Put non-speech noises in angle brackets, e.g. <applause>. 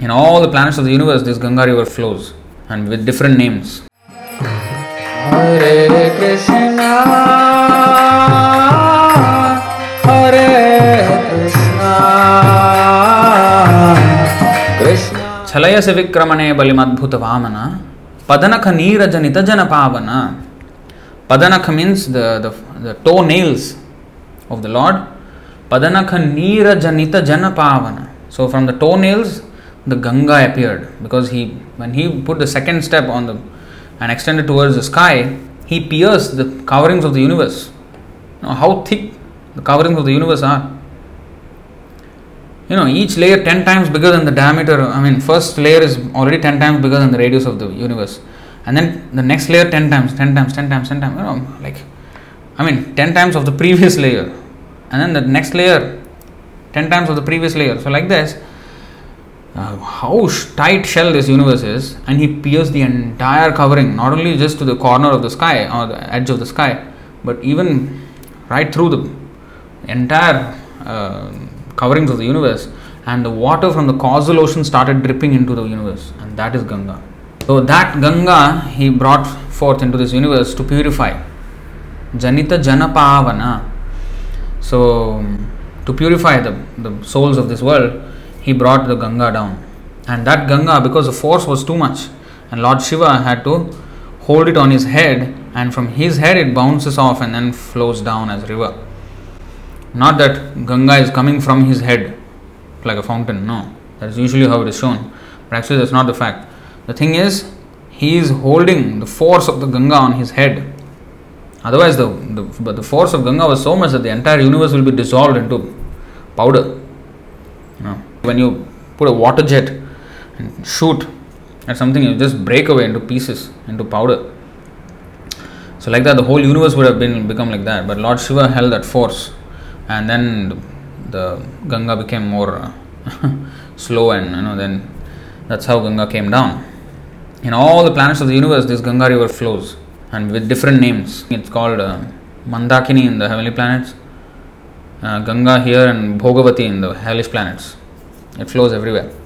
In all the planets of the universe, this Ganga river flows and with different names. Hare Krishna, Hare Krishna, Krishna. ಛಲಯಸ ವಿಕ್ರಮಣೆ ಬಲಿಮದ್ಭುತ Vamana ಪದನಖ ನೀರಜನಿತ ಜನ ಪಾವನ ಪದನಖ means the the toe nails of the lord ಪದನಖ ನೀರಜನಿತ ಜನ ಪಾವನ so from the toe nails the Ganga appeared because he when he put the second step on the and extended towards the sky, he pierced the coverings of the universe. Now, how thick the coverings of the universe are. You know, each layer 10 times bigger than the diameter. I mean, first layer is already 10 times bigger than the radius of the universe. And then the next layer 10 times, 10 times, 10 times, 10 times. You know, like, I mean, 10 times of the <laughs> previous layer. And then the next layer, 10 times of the previous layer. So, like this, uh, how tight shell this universe is, and he pierced the entire covering, not only just to the corner of the sky or the edge of the sky, but even right through the entire uh, coverings of the universe. And the water from the causal ocean started dripping into the universe, and that is Ganga. So, that Ganga he brought forth into this universe to purify. Janita Janapavana. So, to purify the, the souls of this world, he brought the Ganga down. And that Ganga, because the force was too much, and Lord Shiva had to hold it on his head, and from his head it bounces off and then flows down as river. Not that Ganga is coming from his head like a fountain, no. That's usually how it is shown. But actually, that's not the fact. The thing is, he is holding the force of the Ganga on his head. Otherwise, the, the, but the force of Ganga was so much that the entire universe will be dissolved into powder. You know, when you put a water jet and shoot at something, you just break away into pieces, into powder. So like that, the whole universe would have been become like that. But Lord Shiva held that force, and then the, Ganga became more uh, <laughs> slow, and you know then that's how Ganga came down. In all the planets of the universe, this Ganga river flows, and with different names. It's called uh, Mandakini in the heavenly planets, uh, Ganga here, and Bhogavati in the hellish planets. It flows everywhere.